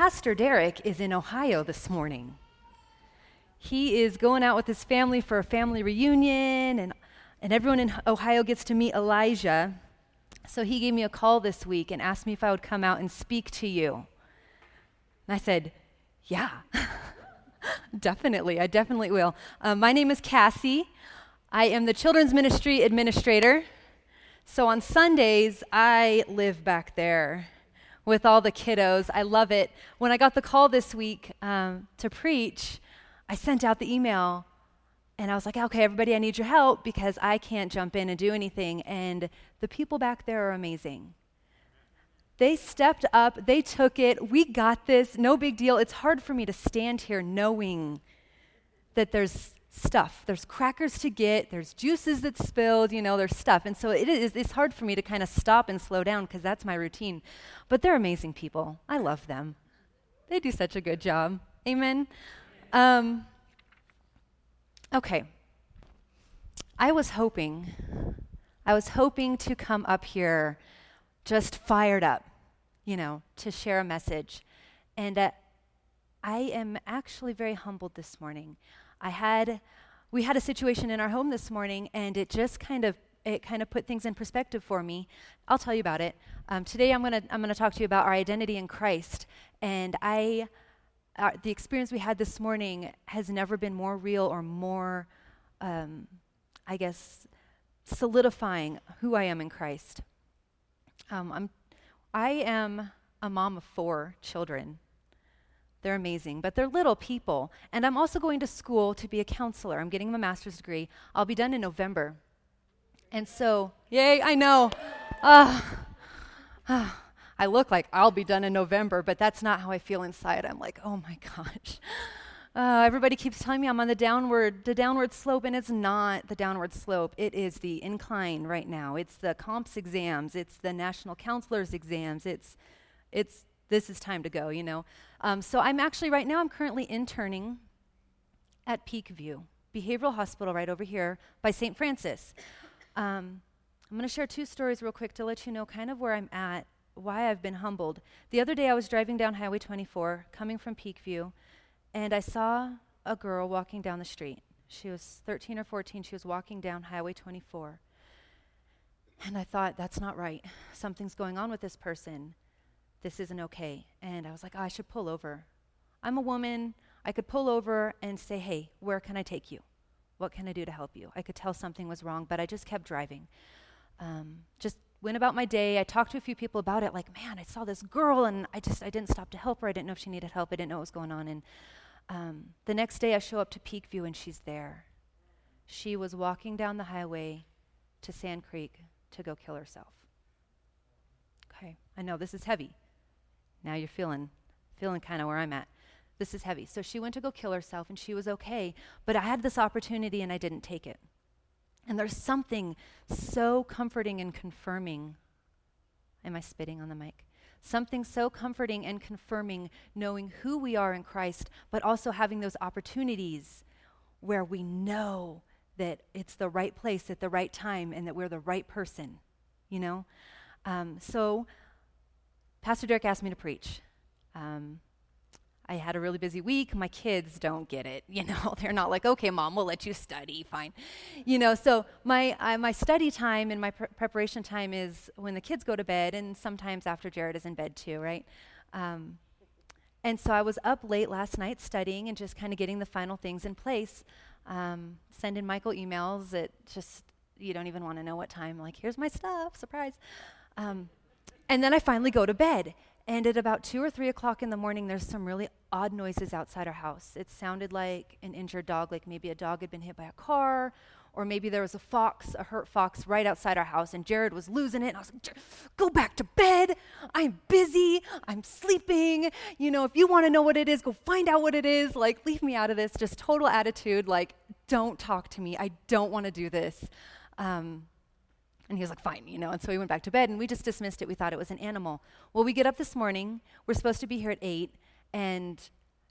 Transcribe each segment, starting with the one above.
Pastor Derek is in Ohio this morning. He is going out with his family for a family reunion, and, and everyone in Ohio gets to meet Elijah. So he gave me a call this week and asked me if I would come out and speak to you. And I said, Yeah, definitely. I definitely will. Uh, my name is Cassie. I am the children's ministry administrator. So on Sundays, I live back there with all the kiddos. I love it. When I got the call this week um, to preach, I sent out the email and I was like, okay, everybody, I need your help because I can't jump in and do anything. And the people back there are amazing. They stepped up, they took it. We got this, no big deal. It's hard for me to stand here knowing that there's stuff. There's crackers to get, there's juices that spilled, you know, there's stuff. And so it is it's hard for me to kind of stop and slow down because that's my routine. But they're amazing people. I love them. They do such a good job. Amen. Um, okay. I was hoping I was hoping to come up here just fired up, you know, to share a message. And uh, I am actually very humbled this morning. I had, we had a situation in our home this morning, and it just kind of it kind of put things in perspective for me. I'll tell you about it. Um, today, I'm gonna I'm gonna talk to you about our identity in Christ, and I, the experience we had this morning has never been more real or more, um, I guess, solidifying who I am in Christ. Um, I'm, I am a mom of four children. They're amazing, but they're little people. And I'm also going to school to be a counselor. I'm getting my master's degree. I'll be done in November. And so, yay, I know. Uh, uh, I look like I'll be done in November, but that's not how I feel inside. I'm like, oh my gosh. Uh, everybody keeps telling me I'm on the downward, the downward slope, and it's not the downward slope. It is the incline right now. It's the comps exams. It's the national counselors exams. It's, it's this is time to go, you know. Um, so I'm actually, right now, I'm currently interning at Peakview Behavioral Hospital right over here by St. Francis. Um, I'm going to share two stories real quick to let you know kind of where I'm at, why I've been humbled. The other day, I was driving down Highway 24, coming from Peakview, and I saw a girl walking down the street. She was 13 or 14. She was walking down Highway 24. And I thought, that's not right. Something's going on with this person this isn't okay. And I was like, oh, I should pull over. I'm a woman. I could pull over and say, hey, where can I take you? What can I do to help you? I could tell something was wrong, but I just kept driving. Um, just went about my day. I talked to a few people about it, like, man, I saw this girl and I just, I didn't stop to help her. I didn't know if she needed help. I didn't know what was going on. And um, the next day I show up to Peakview and she's there. She was walking down the highway to Sand Creek to go kill herself. Okay, I know this is heavy. Now you're feeling feeling kind of where I'm at. This is heavy. So she went to go kill herself and she was okay, but I had this opportunity and I didn't take it. And there's something so comforting and confirming. Am I spitting on the mic? Something so comforting and confirming knowing who we are in Christ, but also having those opportunities where we know that it's the right place at the right time and that we're the right person, you know? Um, so Pastor Derek asked me to preach. Um, I had a really busy week. My kids don't get it. You know, they're not like, okay, mom, we'll let you study. Fine. You know, so my, uh, my study time and my pre- preparation time is when the kids go to bed and sometimes after Jared is in bed too, right? Um, and so I was up late last night studying and just kind of getting the final things in place. Um, sending Michael emails at just, you don't even want to know what time. Like, here's my stuff, surprise. Um, and then I finally go to bed. And at about two or three o'clock in the morning, there's some really odd noises outside our house. It sounded like an injured dog, like maybe a dog had been hit by a car, or maybe there was a fox, a hurt fox, right outside our house, and Jared was losing it. And I was like, go back to bed. I'm busy. I'm sleeping. You know, if you want to know what it is, go find out what it is. Like, leave me out of this. Just total attitude, like, don't talk to me. I don't want to do this. Um, and he was like, fine, you know. And so we went back to bed and we just dismissed it. We thought it was an animal. Well, we get up this morning. We're supposed to be here at 8. And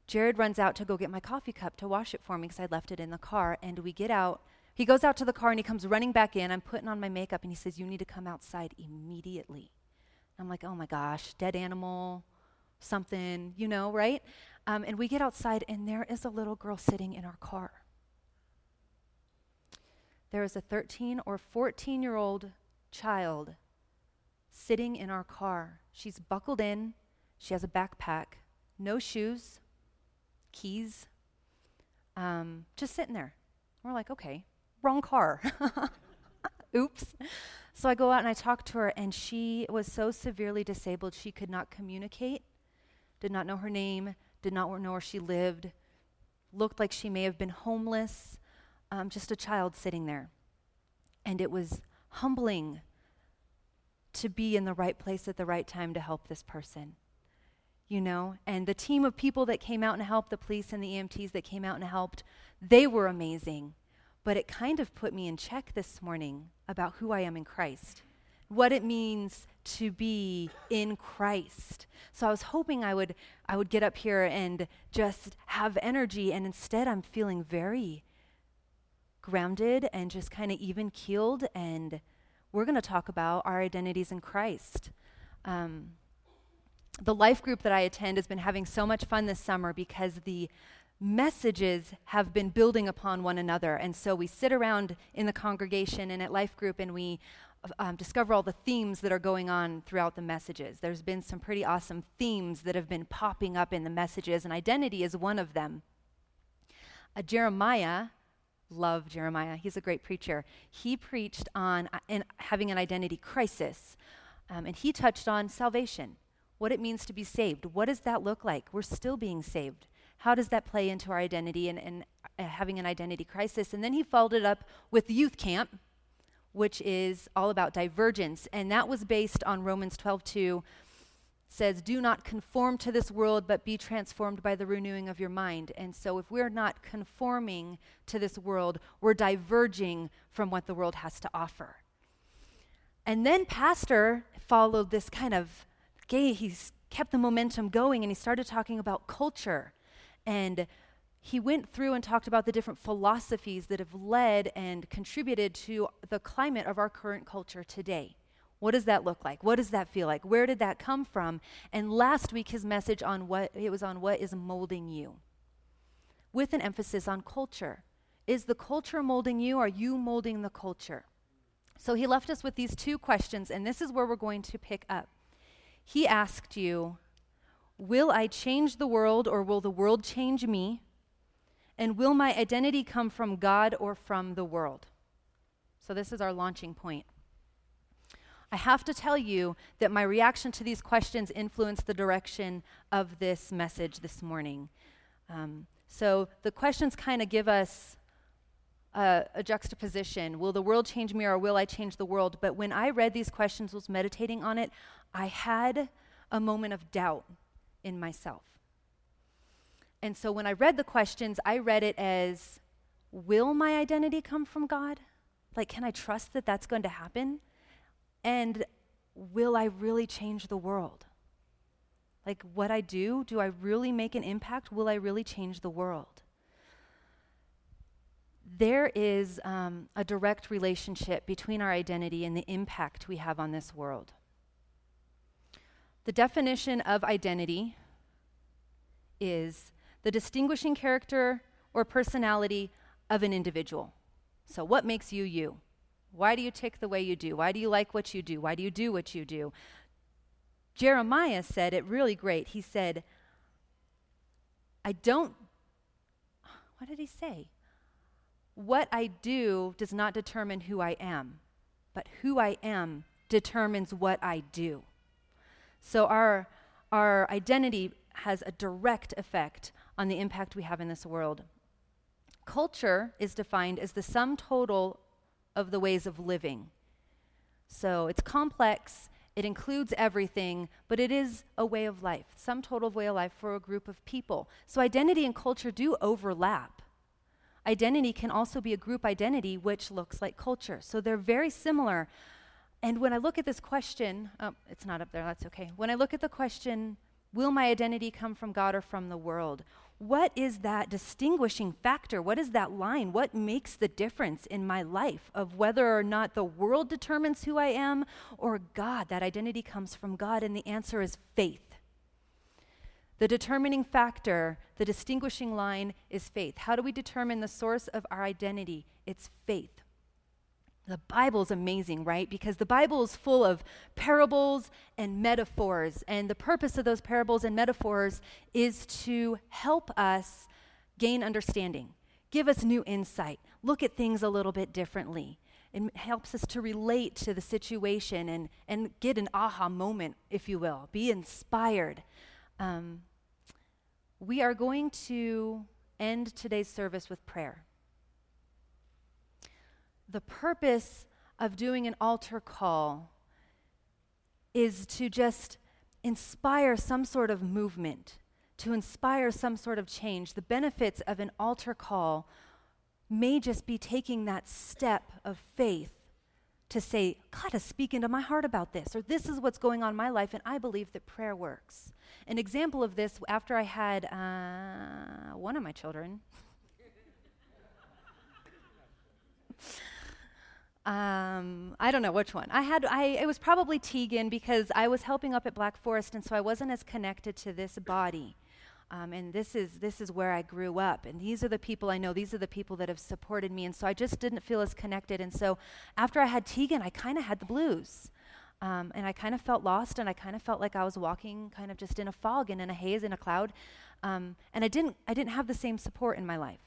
Jared runs out to go get my coffee cup to wash it for me because I left it in the car. And we get out. He goes out to the car and he comes running back in. I'm putting on my makeup and he says, You need to come outside immediately. I'm like, Oh my gosh, dead animal. something, you know, right? Um, and we get outside, and there is a little girl sitting in our car. There is a 13 or 14 year old child sitting in our car. She's buckled in, she has a backpack, no shoes, keys, um, just sitting there. We're like, okay, wrong car. Oops. So I go out and I talk to her, and she was so severely disabled she could not communicate, did not know her name, did not know where she lived, looked like she may have been homeless, um, just a child sitting there. And it was humbling to be in the right place at the right time to help this person. You know, and the team of people that came out and helped, the police and the EMTs that came out and helped, they were amazing. But it kind of put me in check this morning about who I am in Christ, what it means to be in Christ. So I was hoping I would I would get up here and just have energy and instead I'm feeling very grounded and just kind of even keeled and we're going to talk about our identities in Christ. Um, the life group that I attend has been having so much fun this summer because the messages have been building upon one another. And so we sit around in the congregation and at life group and we um, discover all the themes that are going on throughout the messages. There's been some pretty awesome themes that have been popping up in the messages, and identity is one of them. Uh, Jeremiah love Jeremiah. He's a great preacher. He preached on uh, having an identity crisis, um, and he touched on salvation, what it means to be saved. What does that look like? We're still being saved. How does that play into our identity and, and uh, having an identity crisis? And then he followed it up with youth camp, which is all about divergence, and that was based on Romans 12 2 says, Do not conform to this world, but be transformed by the renewing of your mind. And so, if we're not conforming to this world, we're diverging from what the world has to offer. And then, Pastor followed this kind of, gay, he's kept the momentum going, and he started talking about culture. And he went through and talked about the different philosophies that have led and contributed to the climate of our current culture today. What does that look like? What does that feel like? Where did that come from? And last week his message on what it was on what is molding you. With an emphasis on culture. Is the culture molding you? Are you molding the culture? So he left us with these two questions and this is where we're going to pick up. He asked you, "Will I change the world or will the world change me?" And will my identity come from God or from the world? So this is our launching point. I have to tell you that my reaction to these questions influenced the direction of this message this morning. Um, so the questions kind of give us a, a, juxtaposition. Will the world change me or will I change the world? But when I read these questions, was meditating on it, I had a moment of doubt in myself. And so when I read the questions, I read it as Will my identity come from God? Like, can I trust that that's going to happen? And will I really change the world? Like what I do, do I really make an impact? Will I really change the world? There is um, a direct relationship between our identity and the impact we have on this world. The definition of identity is the distinguishing character or personality of an individual. So, what makes you you? Why do you tick the way you do? Why do you like what you do? Why do you do what you do? Jeremiah said it really great. He said, I don't, what did he say? What I do does not determine who I am, but who I am determines what I do. So our, our identity has a direct effect on the impact we have in this world. Culture is defined as the sum total of the ways of living. So it's complex, it includes everything, but it is a way of life, sum total way of life for a group of people. So identity and culture do overlap. Identity can also be a group identity which looks like culture. So they're very similar. And when I look at this question, oh, it's not up there, that's okay. When I look at the question, will my identity come from God or from the world? What is that distinguishing factor? What is that line? What makes the difference in my life of whether or not the world determines who I am or God? That identity comes from God, and the answer is faith. The determining factor, the distinguishing line is faith. How do we determine the source of our identity? It's faith. The Bible is amazing, right? Because the Bible is full of parables and metaphors. And the purpose of those parables and metaphors is to help us gain understanding, give us new insight, look at things a little bit differently. It helps us to relate to the situation and, and get an aha moment, if you will, be inspired. Um, we are going to end today's service with prayer the purpose of doing an altar call is to just inspire some sort of movement, to inspire some sort of change. The benefits of an altar call may just be taking that step of faith to say, God is speaking to my heart about this, or this is what's going on in my life, and I believe that prayer works. An example of this, after I had uh, one of my children, um, I don't know which one. I had, I, it was probably Tegan because I was helping up at Black Forest, and so I wasn't as connected to this body. Um, and this is this is where I grew up, and these are the people I know. These are the people that have supported me, and so I just didn't feel as connected. And so after I had Tegan, I kind of had the blues, um, and I kind of felt lost, and I kind of felt like I was walking kind of just in a fog and in a haze, in a cloud, um, and I didn't I didn't have the same support in my life.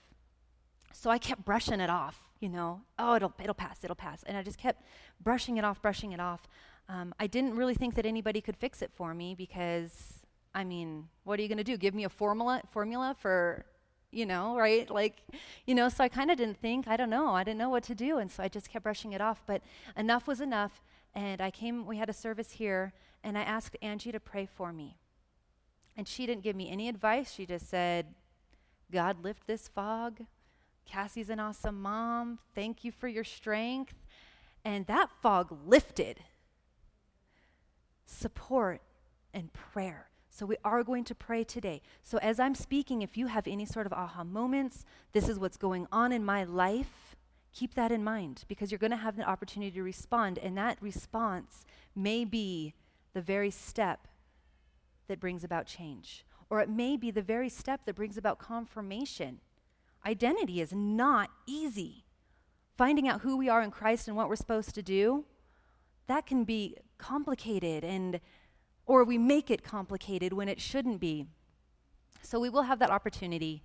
So I kept brushing it off, you know. Oh, it'll it'll pass, it'll pass, and I just kept brushing it off, brushing it off. Um, I didn't really think that anybody could fix it for me because, I mean, what are you going to do? Give me a formula formula for, you know, right? Like, you know. So I kind of didn't think. I don't know. I didn't know what to do, and so I just kept brushing it off. But enough was enough, and I came. We had a service here, and I asked Angie to pray for me, and she didn't give me any advice. She just said, "God, lift this fog." Cassie's an awesome mom. Thank you for your strength. And that fog lifted. Support and prayer. So, we are going to pray today. So, as I'm speaking, if you have any sort of aha moments, this is what's going on in my life, keep that in mind because you're going to have the opportunity to respond. And that response may be the very step that brings about change, or it may be the very step that brings about confirmation Identity is not easy. Finding out who we are in Christ and what we're supposed to do, that can be complicated and or we make it complicated when it shouldn't be. So we will have that opportunity.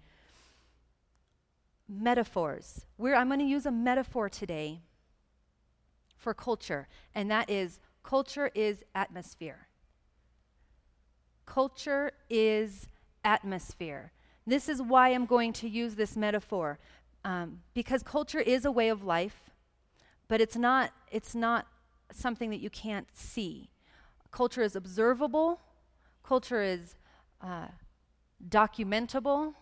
Metaphors. We're, I'm going to use a metaphor today for culture, and that is culture is atmosphere. Culture is atmosphere. This is why I'm going to use this metaphor. Um, because culture is a way of life, but it's not, it's not something that you can't see. Culture is observable, culture is uh, documentable.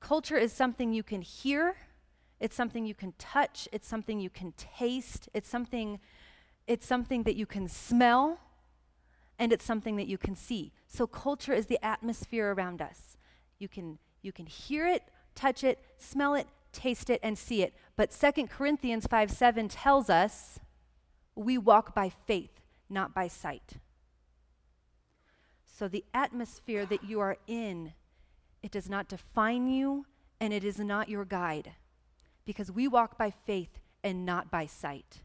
Culture is something you can hear, it's something you can touch, it's something you can taste, it's something, it's something that you can smell and it's something that you can see. So culture is the atmosphere around us. You can you can hear it, touch it, smell it, taste it and see it. But 2 Corinthians 5 7 tells us we walk by faith, not by sight. So the atmosphere that you are in, it does not define you and it is not your guide because we walk by faith and not by sight.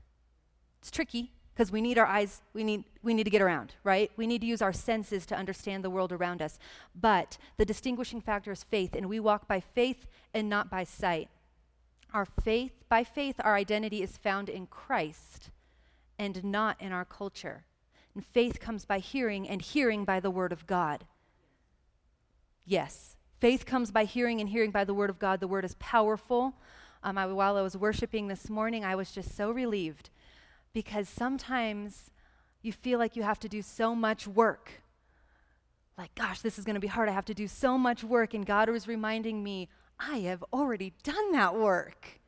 It's tricky because we need our eyes we need we need to get around right? We need to use our senses to understand the world around us. But the distinguishing factor is faith and we walk by faith and not by sight. Our faith by faith our identity is found in christ and not in our culture. And faith comes by hearing and hearing by the word of god. Yes faith comes by hearing and hearing by the word of god. The word is powerful. Um, I, while i was worshiping this morning i was just so relieved because sometimes you feel like you have to do so much work. Like, gosh, this is going to be hard. I have to do so much work. And God was reminding me, I have already done that work.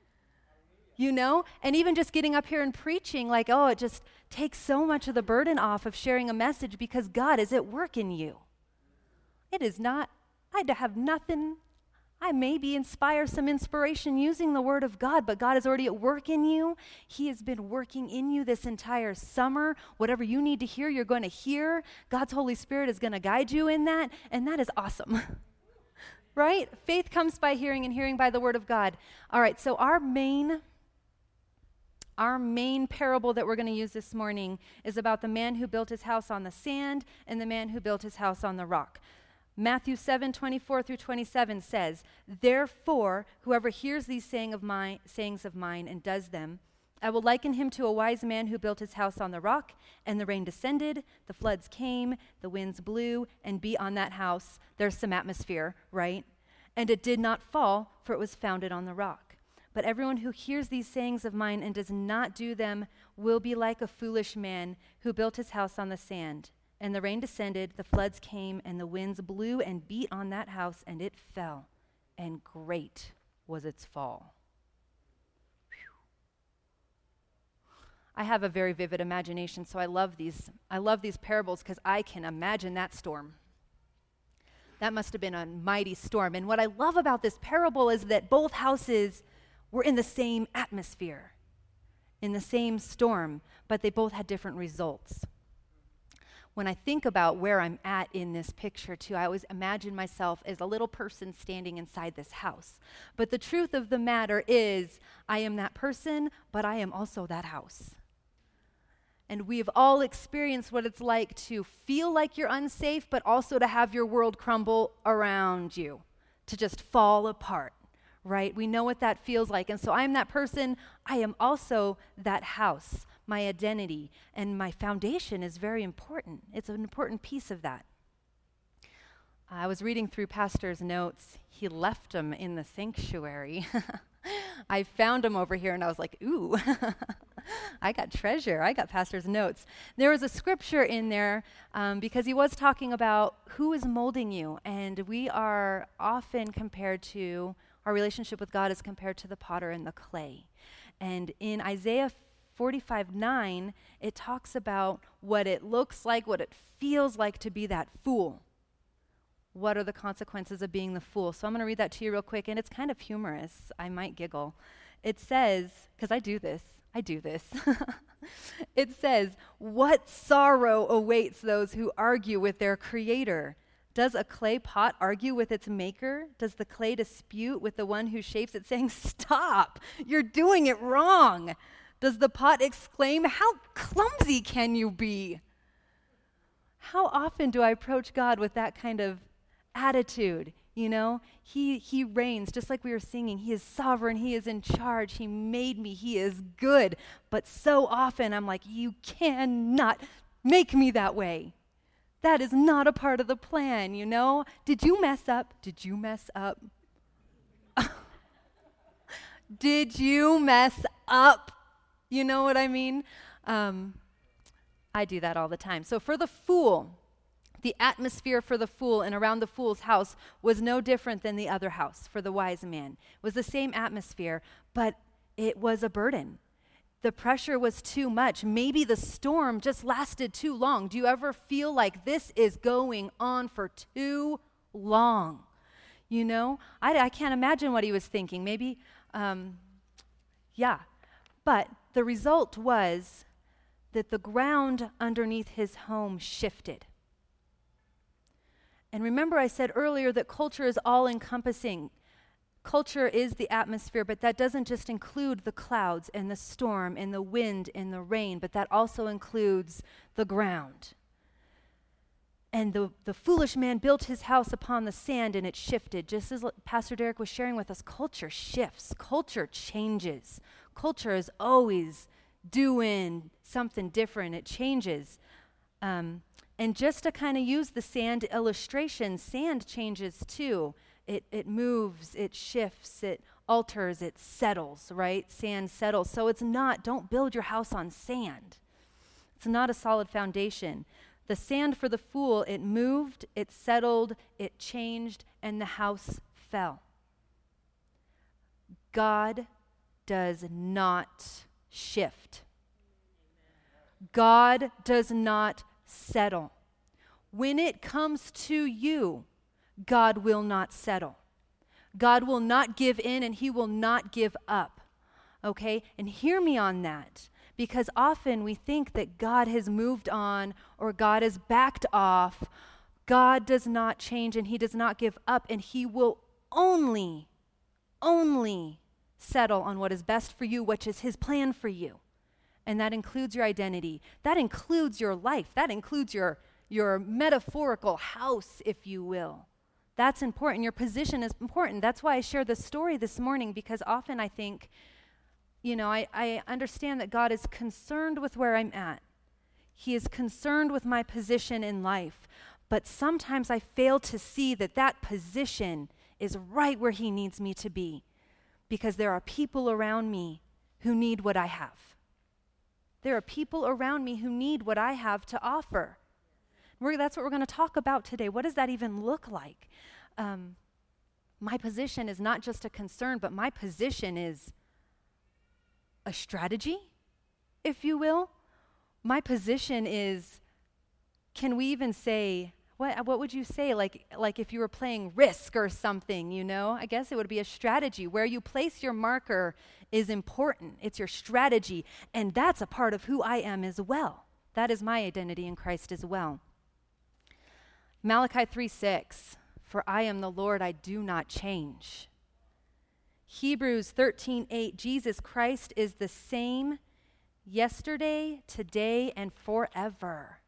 You know? And even just getting up here and preaching, like, oh, it just takes so much of the burden off of sharing a message because God is at work in you. It is not, I have nothing, I maybe inspire some inspiration using the Word of God, but God is already at work in you. He has been working in you this entire summer. Whatever you need to hear, you're going to hear. God's Holy Spirit is going to guide you in that, and that is awesome. right? Faith comes by hearing, and hearing by the Word of God. All right, so our main. Our main parable that we're going to use this morning is about the man who built his house on the sand and the man who built his house on the rock. Matthew 7, 24 through 27 says, Therefore, whoever hears these saying of mine, sayings of mine and does them, I will liken him to a wise man who built his house on the rock, and the rain descended, the floods came, the winds blew, and beat on that house. There's some atmosphere, right? And it did not fall, for it was founded on the rock. But everyone who hears these sayings of mine and does not do them will be like a foolish man who built his house on the sand. And the rain descended, the floods came, and the winds blew and beat on that house, and it fell. And great was its fall. I have a very vivid imagination, so I love these. I love these parables because I can imagine that storm. That must have been a mighty storm. And what I love about this parable is that both houses were in the same atmosphere, in the same storm, but they both had different results when I think about where I'm at in this picture, too, I always imagine myself as a little person standing inside this house. But the truth of the matter is, I am that person, but I am also that house. And we've all experienced what it's like to feel like you're unsafe, but also to have your world crumble around you, to just fall apart, right? We know what that feels like. And so I'm that person. I am also that house my identity, and my foundation is very important. It's an important piece of that. I was reading through Pastor's notes. He left them in the sanctuary. I found them over here and I was like, ooh, I got treasure. I got Pastor's notes. There was a scripture in there um, because he was talking about who is molding you. And we are often compared to, our relationship with God is compared to the potter and the clay. And in Isaiah 45 9, it talks about what it looks like, what it feels like to be that fool. What are the consequences of being the fool? So I'm going to read that to you real quick, and it's kind of humorous. I might giggle. It says, because I do this, I do this. it says, What sorrow awaits those who argue with their creator? Does a clay pot argue with its maker? Does the clay dispute with the one who shapes it, saying, Stop, you're doing it wrong? Does the pot exclaim, How clumsy can you be? How often do I approach God with that kind of attitude? You know, he, he reigns, just like we were singing. He is sovereign. He is in charge. He made me. He is good. But so often I'm like, You cannot make me that way. That is not a part of the plan, you know? Did you mess up? Did you mess up? Did you mess up? You know what I mean? Um, I do that all the time. So for the fool, the atmosphere for the fool and around the fool's house was no different than the other house for the wise man. It was the same atmosphere, but it was a burden. The pressure was too much. Maybe the storm just lasted too long. Do you ever feel like this is going on for too long? You know, I, I can't imagine what he was thinking. Maybe, um, yeah. But the result was that the ground underneath his home shifted. And remember, I said earlier that culture is all encompassing. Culture is the atmosphere, but that doesn't just include the clouds and the storm and the wind and the rain, but that also includes the ground. And the, the foolish man built his house upon the sand and it shifted. Just as Pastor Derek was sharing with us, culture shifts, culture changes. Culture is always doing something different, it changes. Um, and just to kind of use the sand illustration, sand changes too. It, it moves, it shifts, it alters, it settles, right? Sand settles. So it's not, don't build your house on sand. It's not a solid foundation. The sand for the fool, it moved, it settled, it changed, and the house fell. God does not shift. God does not settle. When it comes to you, God will not settle. God will not give in and he will not give up. Okay? And hear me on that because often we think that God has moved on or God has backed off. God does not change and he does not give up and he will only, only settle on what is best for you, which is his plan for you. And that includes your identity. That includes your life. That includes your, your metaphorical house, if you will. That's important. Your position is important. That's why I share this story this morning because often I think, you know, I, I understand that God is concerned with where I'm at. He is concerned with my position in life. But sometimes I fail to see that that position is right where He needs me to be because there are people around me who need what I have. There are people around me who need what I have to offer. We're, that's what we're going to talk about today. What does that even look like? Um, my position is not just a concern, but my position is a strategy, if you will. My position is can we even say, what, what would you say? Like, like if you were playing risk or something, you know? I guess it would be a strategy. Where you place your marker is important. It's your strategy. And that's a part of who I am as well. That is my identity in Christ as well. Malachi 3 6, for I am the Lord, I do not change. Hebrews 13 8, Jesus Christ is the same yesterday, today, and forever.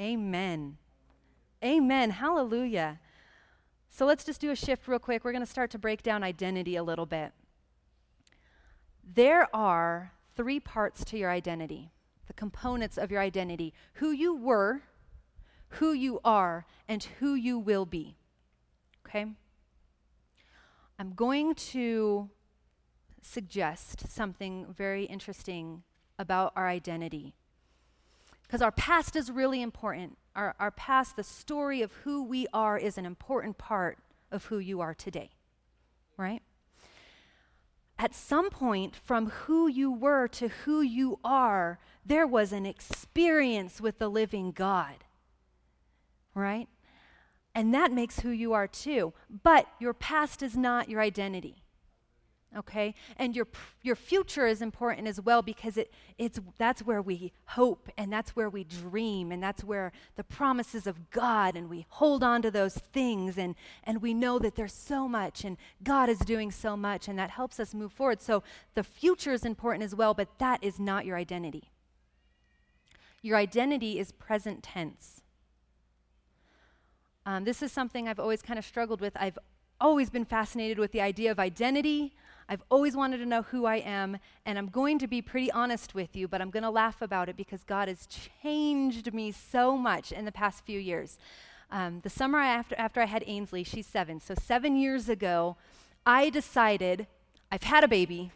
Amen. Amen. Hallelujah. So let's just do a shift real quick. We're going to start to break down identity a little bit. There are three parts to your identity, the components of your identity who you were, who you are, and who you will be. Okay? I'm going to suggest something very interesting about our identity. Because our past is really important. Our, our past, the story of who we are, is an important part of who you are today, right? At some point, from who you were to who you are, there was an experience with the living God, right? And that makes who you are too. But your past is not your identity okay and your your future is important as well because it it's that's where we hope and that's where we dream and that's where the promises of God and we hold on to those things and and we know that there's so much and God is doing so much and that helps us move forward so the future is important as well but that is not your identity your identity is present tense um, this is something I've always kind of struggled with. I've always been fascinated with the idea of identity. I've always wanted to know who I am, and I'm going to be pretty honest with you, but I'm going to laugh about it because God has changed me so much in the past few years. Um, the summer after, after I had Ainsley, she's seven, so seven years ago, I decided I've had a baby.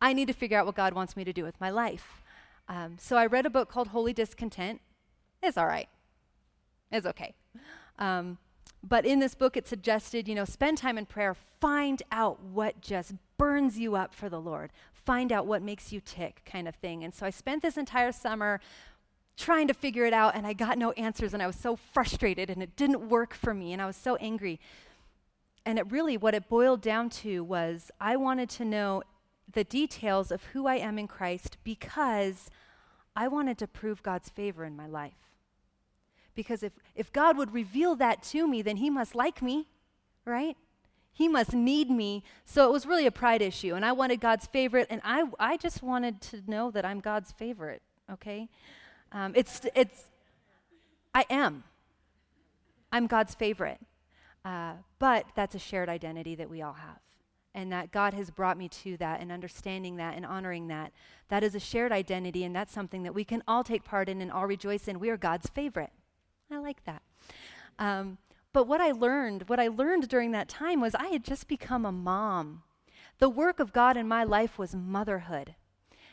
I need to figure out what God wants me to do with my life. Um, so I read a book called Holy Discontent. It's all right. It's okay. Um, but in this book, it suggested, you know, spend time in prayer, find out what just burns you up for the Lord, find out what makes you tick, kind of thing. And so I spent this entire summer trying to figure it out, and I got no answers, and I was so frustrated, and it didn't work for me, and I was so angry. And it really, what it boiled down to was I wanted to know the details of who I am in Christ because I wanted to prove God's favor in my life. Because if, if God would reveal that to me, then He must like me, right? He must need me. So it was really a pride issue. And I wanted God's favorite, and I, I just wanted to know that I'm God's favorite, okay? Um, it's, it's, I am. I'm God's favorite. Uh, but that's a shared identity that we all have. And that God has brought me to that and understanding that and honoring that. That is a shared identity, and that's something that we can all take part in and all rejoice in. We are God's favorite. I like that. Um, but what I learned, what I learned during that time was I had just become a mom. The work of God in my life was motherhood.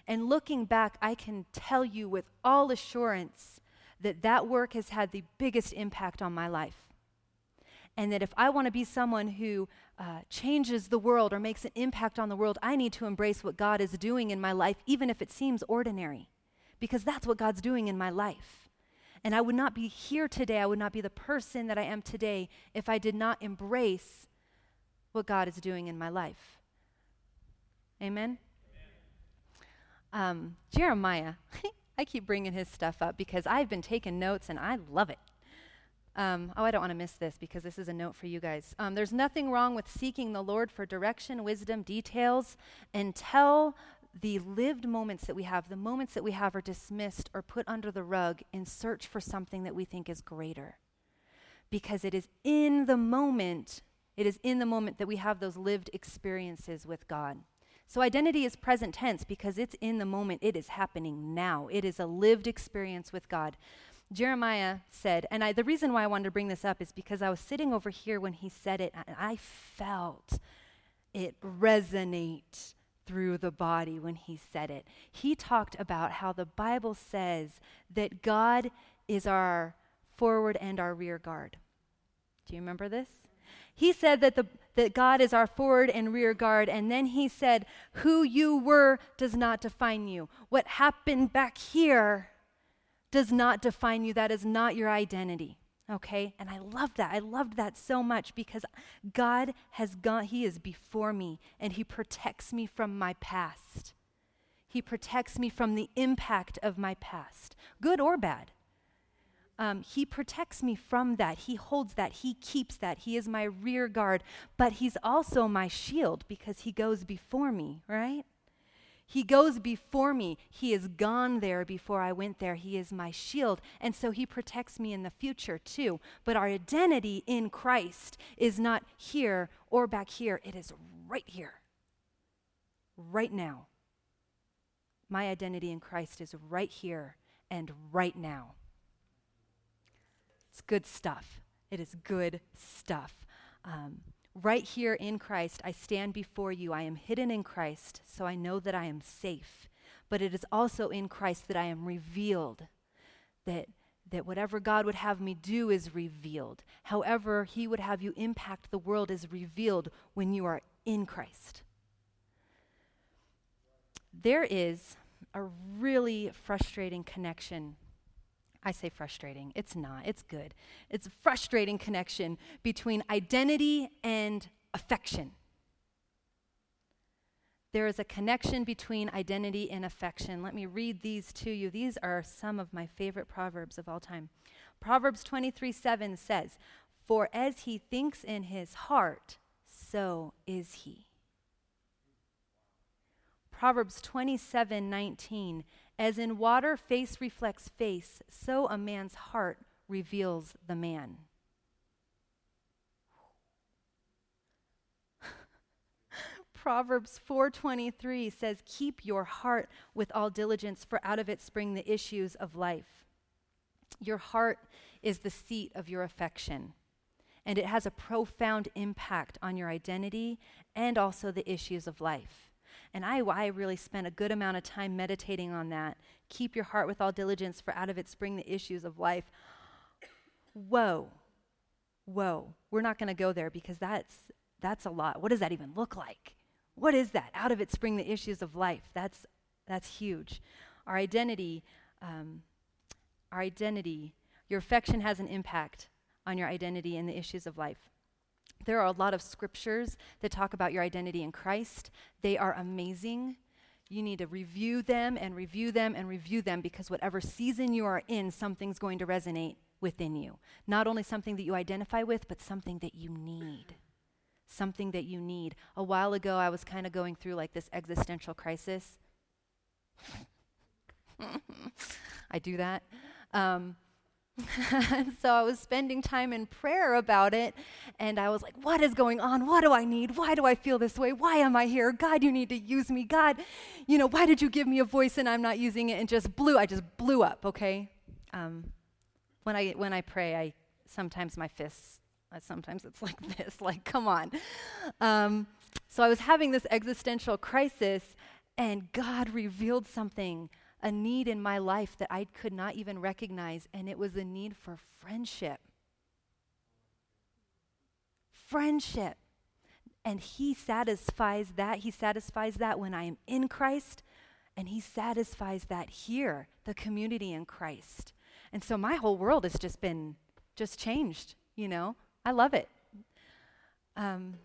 And looking back, I can tell you with all assurance that that work has had the biggest impact on my life. And that if I want to be someone who uh, changes the world or makes an impact on the world, I need to embrace what God is doing in my life, even if it seems ordinary, because that's what God's doing in my life. And I would not be here today, I would not be the person that I am today if I did not embrace what God is doing in my life. Amen? Um, Jeremiah, I keep bringing his stuff up because I've been taking notes and I love it. Um, oh, I don't want to miss this because this is a note for you guys. Um, there's nothing wrong with seeking the Lord for direction, wisdom, details until the lived moments that we have, the moments that we have, are dismissed or put under the rug in search for something that we think is greater. Because it is in the moment, it is in the moment that we have those lived experiences with God. So identity is present tense because it's in the moment, it is happening now. It is a lived experience with God. Jeremiah said, and I, the reason why I wanted to bring this up is because I was sitting over here when he said it, and I felt it resonate through the body when he said it. He talked about how the Bible says that God is our forward and our rear guard. Do you remember this? He said that, the, that God is our forward and rear guard, and then he said, Who you were does not define you. What happened back here does not define you. That is not your identity. Okay? And I love that. I loved that so much because God has gone, He is before me, and He protects me from my past. He protects me from the impact of my past, good or bad um, he protects me from that. He holds that. He keeps that. He is my rear guard, but he's also my shield because he goes before me, right? He goes before me. He has gone there before I went there. He is my shield. And so he protects me in the future too. But our identity in Christ is not here or back here, it is right here, right now. My identity in Christ is right here and right now. It's good stuff. It is good stuff. Um, right here in Christ, I stand before you. I am hidden in Christ, so I know that I am safe. But it is also in Christ that I am revealed, that, that whatever God would have me do is revealed. However, He would have you impact the world is revealed when you are in Christ. There is a really frustrating connection I say frustrating. It's not, it's good. It's a frustrating connection between identity and affection. There is a connection between identity and affection. Let me read these to you. These are some of my favorite proverbs of all time. Proverbs 23 7 says, For as he thinks in his heart, so is he. Proverbs 27 19 as in water, face reflects face, so a man's heart reveals the man. Proverbs 4:23 says, "Keep your heart with all diligence, for out of it spring the issues of life." Your heart is the seat of your affection, and it has a profound impact on your identity and also the issues of life. And I, I really spent a good amount of time meditating on that. Keep your heart with all diligence, for out of it spring the issues of life. Whoa, whoa. We're not going to go there because that's, that's a lot. What does that even look like? What is that? Out of it spring the issues of life. That's, that's huge. Our identity, um, our identity, your affection has an impact on your identity and the issues of life. There are a lot of scriptures that talk about your identity in Christ. They are amazing. You need to review them and review them and review them because whatever season you are in, something's going to resonate within you. Not only something that you identify with, but something that you need. Something that you need. A while ago, I was kind of going through like this existential crisis. I do that. Um, so I was spending time in prayer about it, and I was like, What is going on? What do I need? Why do I feel this way? Why am I here? God, you need to use me. God, you know, why did you give me a voice and I'm not using it? And just blew, I just blew up, okay? Um, when, I, when I pray, I sometimes my fists, uh, sometimes it's like this, like, come on. Um, so I was having this existential crisis, and God revealed something a need in my life that I could not even recognize, and it was the need for friendship. Friendship. And He satisfies that. He satisfies that when I am in Christ, and He satisfies that here, the community in Christ. And so my whole world has just been just changed, you know? I love it. Um,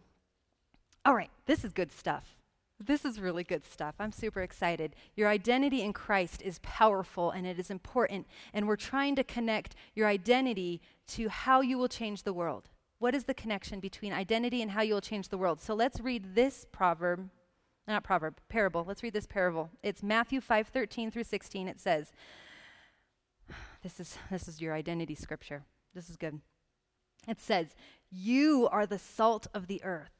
All right, this is good stuff. This is really good stuff. I'm super excited. Your identity in Christ is powerful and it is important, and we're trying to connect your identity to how you will change the world. What is the connection between identity and how you will change the world? So let's read this proverb, not proverb, parable. Let's read this parable. It's Matthew 5:13 through 16. It says, this is this is your identity scripture. This is good. It says, "You are the salt of the earth."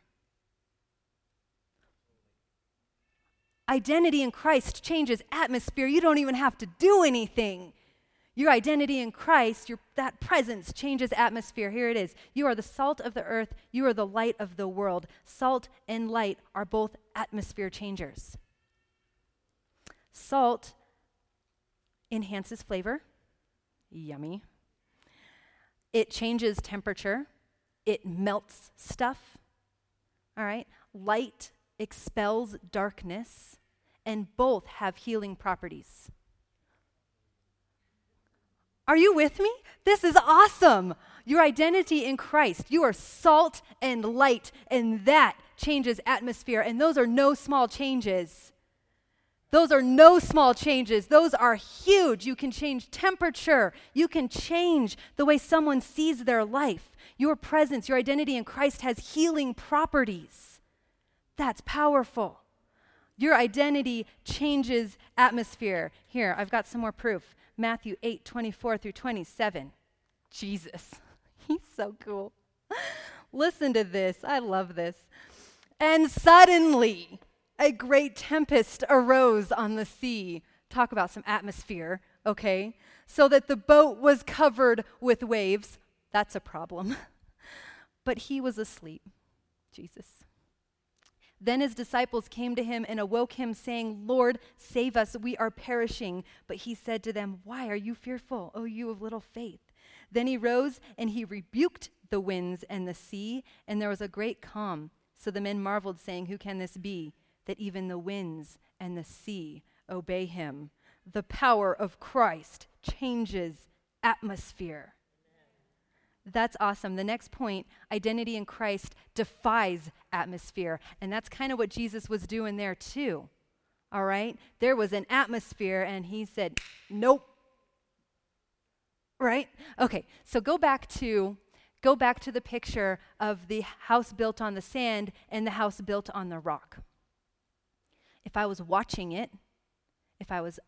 Identity in Christ changes atmosphere. You don't even have to do anything. Your identity in Christ, your, that presence changes atmosphere. Here it is. You are the salt of the earth. You are the light of the world. Salt and light are both atmosphere changers. Salt enhances flavor. Yummy. It changes temperature. It melts stuff. All right. Light expels darkness and both have healing properties. Are you with me? This is awesome. Your identity in Christ. You are salt and light, and that changes atmosphere. And those are no small changes. Those are no small changes. Those are huge. You can change temperature. You can change the way someone sees their life. Your presence, your identity in Christ has healing properties. That's powerful. Your identity changes atmosphere. Here, I've got some more proof. Matthew 8, 24 through 27. Jesus. He's so cool. Listen to this. I love this. And suddenly, a great tempest arose on the sea. Talk about some atmosphere, okay? So that the boat was covered with waves. That's a problem. but he was asleep. Jesus. Then his disciples came to him and awoke him, saying, Lord, save us, we are perishing. But he said to them, Why are you fearful, O you of little faith? Then he rose and he rebuked the winds and the sea, and there was a great calm. So the men marveled, saying, Who can this be, that even the winds and the sea obey him? The power of Christ changes atmosphere. That's awesome. The next point identity in Christ defies atmosphere. And that's kind of what Jesus was doing there, too. All right? There was an atmosphere, and he said, Nope. Right? Okay, so go back to. Go back to the picture of the house built on the sand and the house built on the rock. If I was watching it, if I was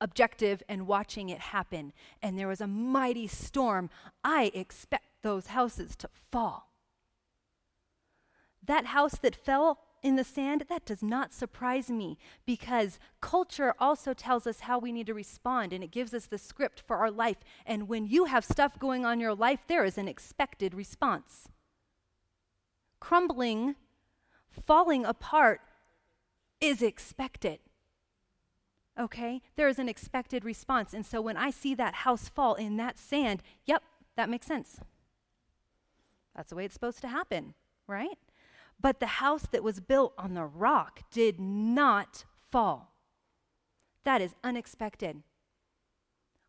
objective and watching it happen, and there was a mighty storm, I expect those houses to fall. That house that fell in the sand, that does not surprise me because culture also tells us how we need to respond and it gives us the script for our life. And when you have stuff going on in your life, there is an expected response. Crumbling, falling apart is expected okay? There is an expected response. And so when I see that house fall in that sand, yep, that makes sense. That's the way it's supposed to happen, right? But the house that was built on the rock did not fall. That is unexpected.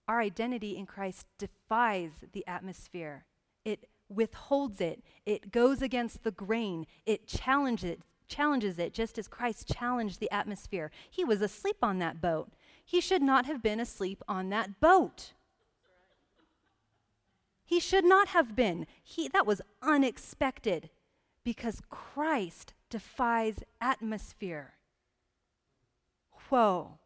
Our identity in Christ defies the atmosphere. It withholds it. It goes against the grain. It challenges challenges it just as Christ challenged the atmosphere. He was asleep on that boat. He should not have been asleep on that boat. He should not have been. He, that was unexpected because Christ defies atmosphere. Whoa,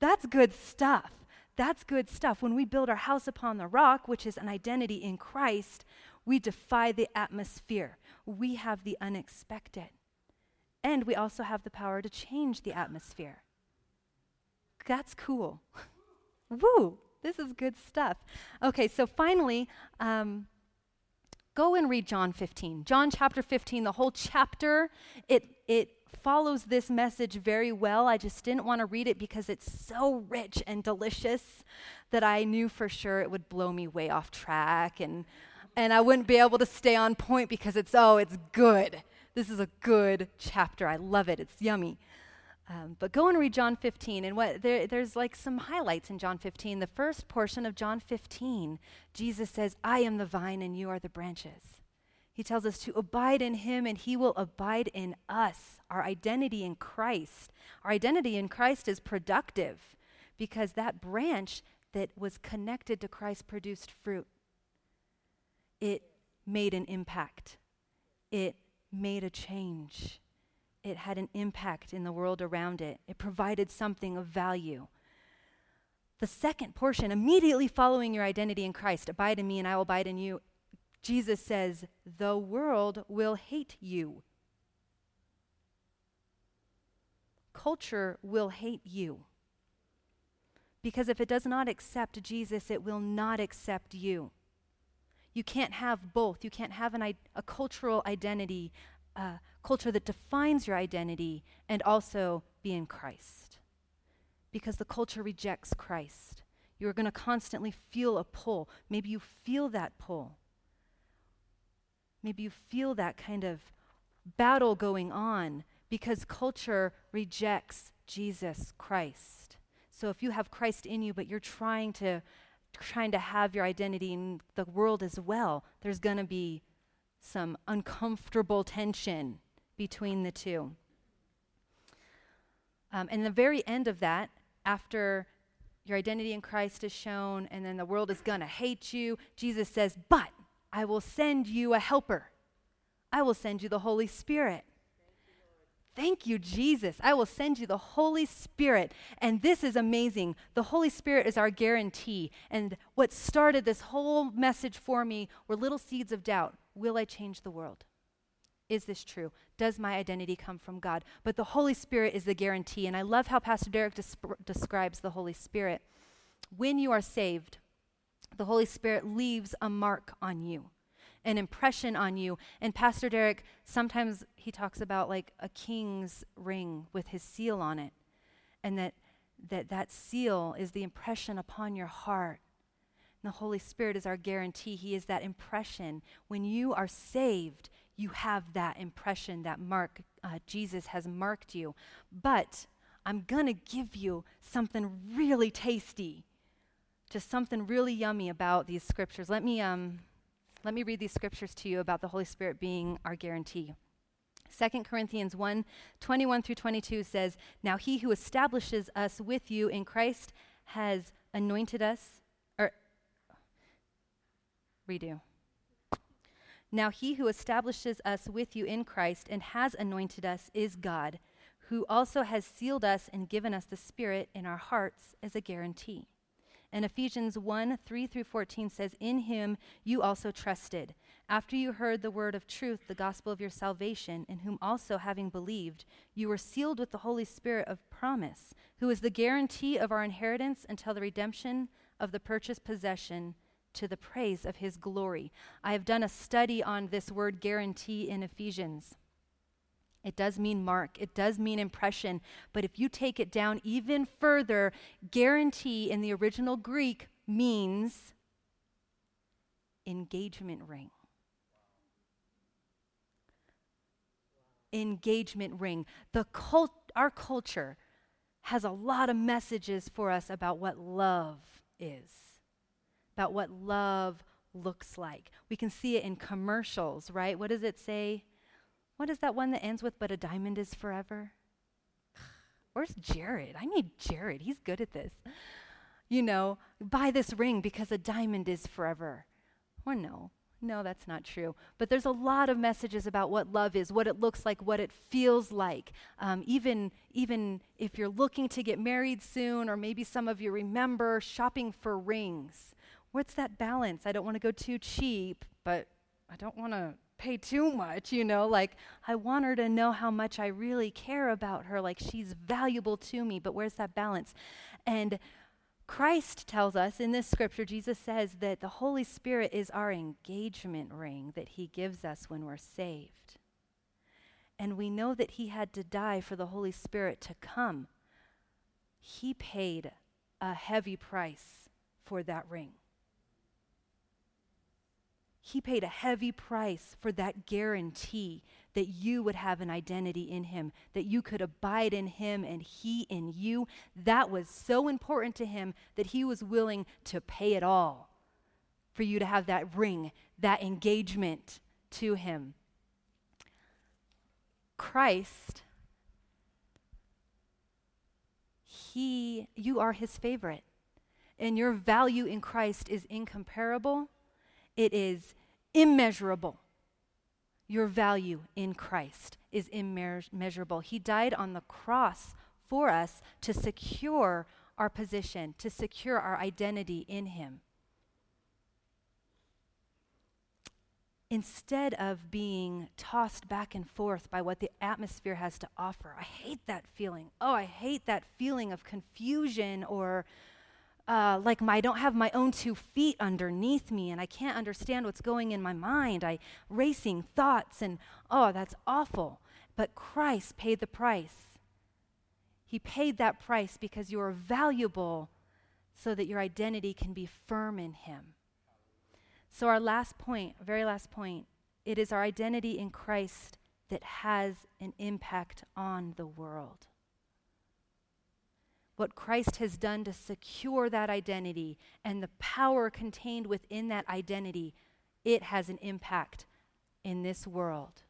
that's good stuff. That's good stuff. When we build our house upon the rock, which is an identity in Christ, we defy the atmosphere. We have the unexpected. And we also have the power to change the atmosphere. That's cool. Woo! This is good stuff. Okay, so finally, um, go and read John 15. John chapter 15, the whole chapter, it, it follows this message very well. I just didn't want to read it because it's so rich and delicious that I knew for sure it would blow me way off track and and I wouldn't be able to stay on point because it's oh, it's good. This is a good chapter. I love it. It's yummy. Um, but go and read John 15, and what there, there's like some highlights in John 15. The first portion of John 15, Jesus says, "I am the vine, and you are the branches." He tells us to abide in him and he will abide in us. Our identity in Christ. Our identity in Christ is productive because that branch that was connected to Christ produced fruit. It made an impact, it made a change, it had an impact in the world around it, it provided something of value. The second portion, immediately following your identity in Christ, abide in me and I will abide in you, Jesus says, The world will hate you. Culture will hate you. Because if it does not accept Jesus, it will not accept you. You can't have both. You can't have an, a cultural identity, a culture that defines your identity, and also be in Christ. Because the culture rejects Christ. You're going to constantly feel a pull. Maybe you feel that pull. Maybe you feel that kind of battle going on because culture rejects Jesus Christ. So if you have Christ in you, but you're trying to trying to have your identity in the world as well, there's going to be some uncomfortable tension between the two. Um, and the very end of that, after your identity in Christ is shown, and then the world is going to hate you, Jesus says, But I will send you a helper. I will send you the Holy Spirit. Thank you, Jesus. I will send you the Holy Spirit. And this is amazing. The Holy Spirit is our guarantee. And what started this whole message for me were little seeds of doubt. Will I change the world? Is this true? Does my identity come from God? But the Holy Spirit is the guarantee. And I love how Pastor Derek des- describes the Holy Spirit. When you are saved, the Holy Spirit leaves a mark on you, an impression on you. And Pastor Derek, sometimes he talks about like a king's ring with his seal on it, and that that, that seal is the impression upon your heart. And the Holy Spirit is our guarantee. He is that impression. When you are saved, you have that impression, that mark. Uh, Jesus has marked you. But I'm going to give you something really tasty just something really yummy about these scriptures. Let me, um, let me read these scriptures to you about the Holy Spirit being our guarantee. 2 Corinthians 1 21 through 22 says, Now he who establishes us with you in Christ has anointed us, or redo. Now he who establishes us with you in Christ and has anointed us is God, who also has sealed us and given us the Spirit in our hearts as a guarantee. And Ephesians 1 3 through 14 says, In him you also trusted, after you heard the word of truth, the gospel of your salvation, in whom also, having believed, you were sealed with the Holy Spirit of promise, who is the guarantee of our inheritance until the redemption of the purchased possession to the praise of his glory. I have done a study on this word guarantee in Ephesians. It does mean mark, it does mean impression, but if you take it down even further, guarantee in the original Greek means engagement ring. Engagement ring. The cult, our culture has a lot of messages for us about what love is, about what love looks like. We can see it in commercials, right? What does it say? What is that one that ends with, but a diamond is forever? Where's Jared? I need Jared. He's good at this. You know, buy this ring because a diamond is forever. Or no, no, that's not true. But there's a lot of messages about what love is, what it looks like, what it feels like. Um, even, even if you're looking to get married soon, or maybe some of you remember shopping for rings. What's that balance? I don't want to go too cheap, but I don't want to pay too much, you know, like I want her to know how much I really care about her, like she's valuable to me, but where's that balance? And Christ tells us in this scripture, Jesus says that the Holy Spirit is our engagement ring that he gives us when we're saved. and we know that he had to die for the Holy Spirit to come. He paid a heavy price for that ring. He paid a heavy price for that guarantee that you would have an identity in Him, that you could abide in Him and He in you. That was so important to Him that He was willing to pay it all for you to have that ring, that engagement to Him. Christ, He, you are His favorite, and your value in Christ is incomparable it is immeasurable. Your value in Christ is immeasurable. He died on the cross for us to secure our position, to secure our identity in Him. Instead of being tossed back and forth by what the atmosphere has to offer, I hate that feeling. Oh, I hate that feeling of confusion or uh, like my, I don't have my own two feet underneath me and I can't understand what's going in my mind. I racing thoughts and oh, that's awful. But Christ paid the price. He paid that price because you are valuable so that your identity can be firm in Him. So, our last point, very last point, it is our identity in Christ that has an impact on the world what Christ has done to secure that identity and the power contained within that identity, it has an impact in this world.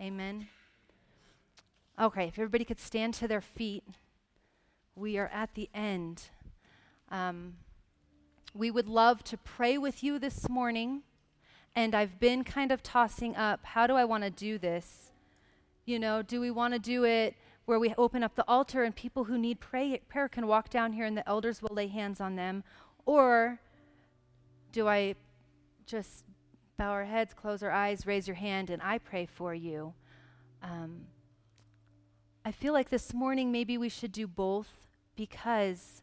Amen. Okay, if everybody could stand to their feet, we are at the end. Um, we would love to pray with you this morning, and I've been kind of tossing up how do I want to do this? You know, do we want to do it where we open up the altar and people who need pray, prayer can walk down here and the elders will lay hands on them? Or do I just bow our heads, close our eyes, raise your hand, and I pray for you? Um, I feel like this morning maybe we should do both because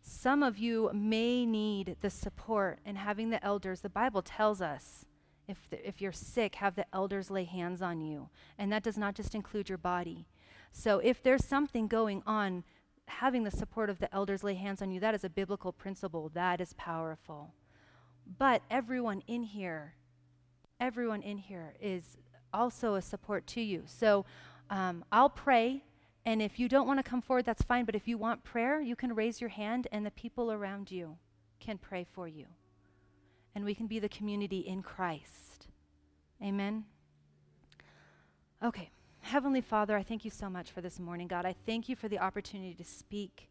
some of you may need the support and having the elders. The Bible tells us if, the, if you're sick, have the elders lay hands on you. And that does not just include your body. So if there's something going on, having the support of the elders lay hands on you, that is a biblical principle. That is powerful. But everyone in here, everyone in here is also a support to you. So um, I'll pray, and if you don't want to come forward, that's fine. But if you want prayer, you can raise your hand, and the people around you can pray for you. And we can be the community in Christ. Amen. Okay. Heavenly Father, I thank you so much for this morning, God. I thank you for the opportunity to speak.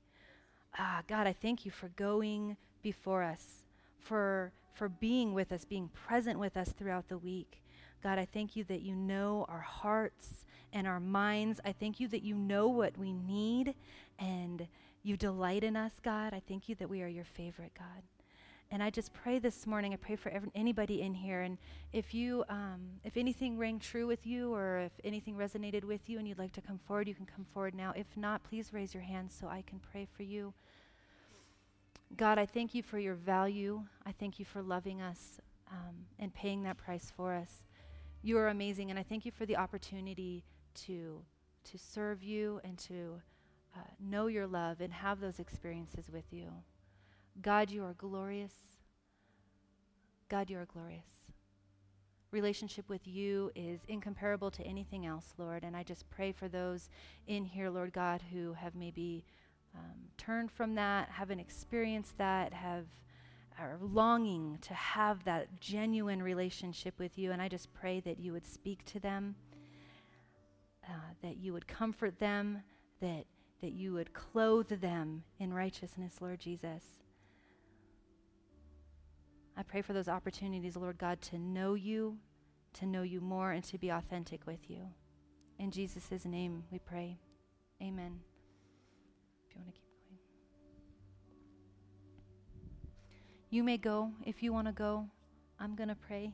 Ah, God, I thank you for going before us, for, for being with us, being present with us throughout the week. God, I thank you that you know our hearts and our minds. I thank you that you know what we need and you delight in us, God. I thank you that we are your favorite, God. And I just pray this morning. I pray for every, anybody in here. And if you, um, if anything rang true with you, or if anything resonated with you, and you'd like to come forward, you can come forward now. If not, please raise your hand so I can pray for you. God, I thank you for your value. I thank you for loving us um, and paying that price for us. You are amazing, and I thank you for the opportunity to to serve you and to uh, know your love and have those experiences with you. God, you are glorious. God, you are glorious. Relationship with you is incomparable to anything else, Lord. And I just pray for those in here, Lord God, who have maybe um, turned from that, haven't experienced that, have are longing to have that genuine relationship with you. And I just pray that you would speak to them, uh, that you would comfort them, that that you would clothe them in righteousness, Lord Jesus. I pray for those opportunities, Lord God, to know you, to know you more, and to be authentic with you. In Jesus' name we pray. Amen. If you want to keep going, you may go if you want to go. I'm going to pray.